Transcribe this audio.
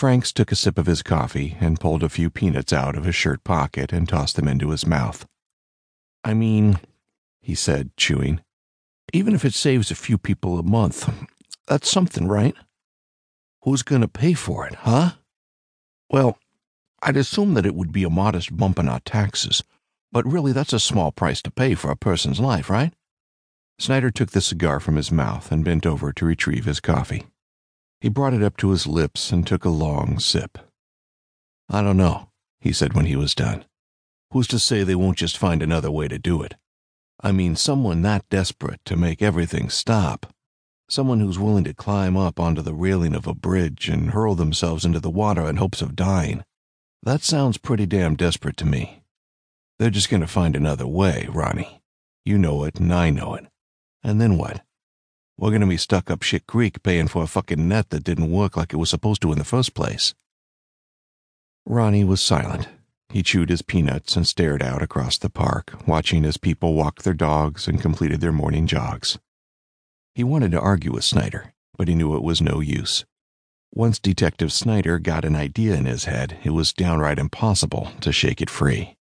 Franks took a sip of his coffee and pulled a few peanuts out of his shirt pocket and tossed them into his mouth. I mean, he said, chewing, even if it saves a few people a month, that's something, right? Who's going to pay for it, huh? Well, I'd assume that it would be a modest bump in our taxes, but really that's a small price to pay for a person's life, right? Snyder took the cigar from his mouth and bent over to retrieve his coffee. He brought it up to his lips and took a long sip. I don't know, he said when he was done. Who's to say they won't just find another way to do it? I mean, someone that desperate to make everything stop. Someone who's willing to climb up onto the railing of a bridge and hurl themselves into the water in hopes of dying. That sounds pretty damn desperate to me. They're just going to find another way, Ronnie. You know it, and I know it. And then what? We're going to be stuck up shit creek paying for a fucking net that didn't work like it was supposed to in the first place. Ronnie was silent. He chewed his peanuts and stared out across the park, watching as people walked their dogs and completed their morning jogs. He wanted to argue with Snyder, but he knew it was no use. Once Detective Snyder got an idea in his head, it was downright impossible to shake it free.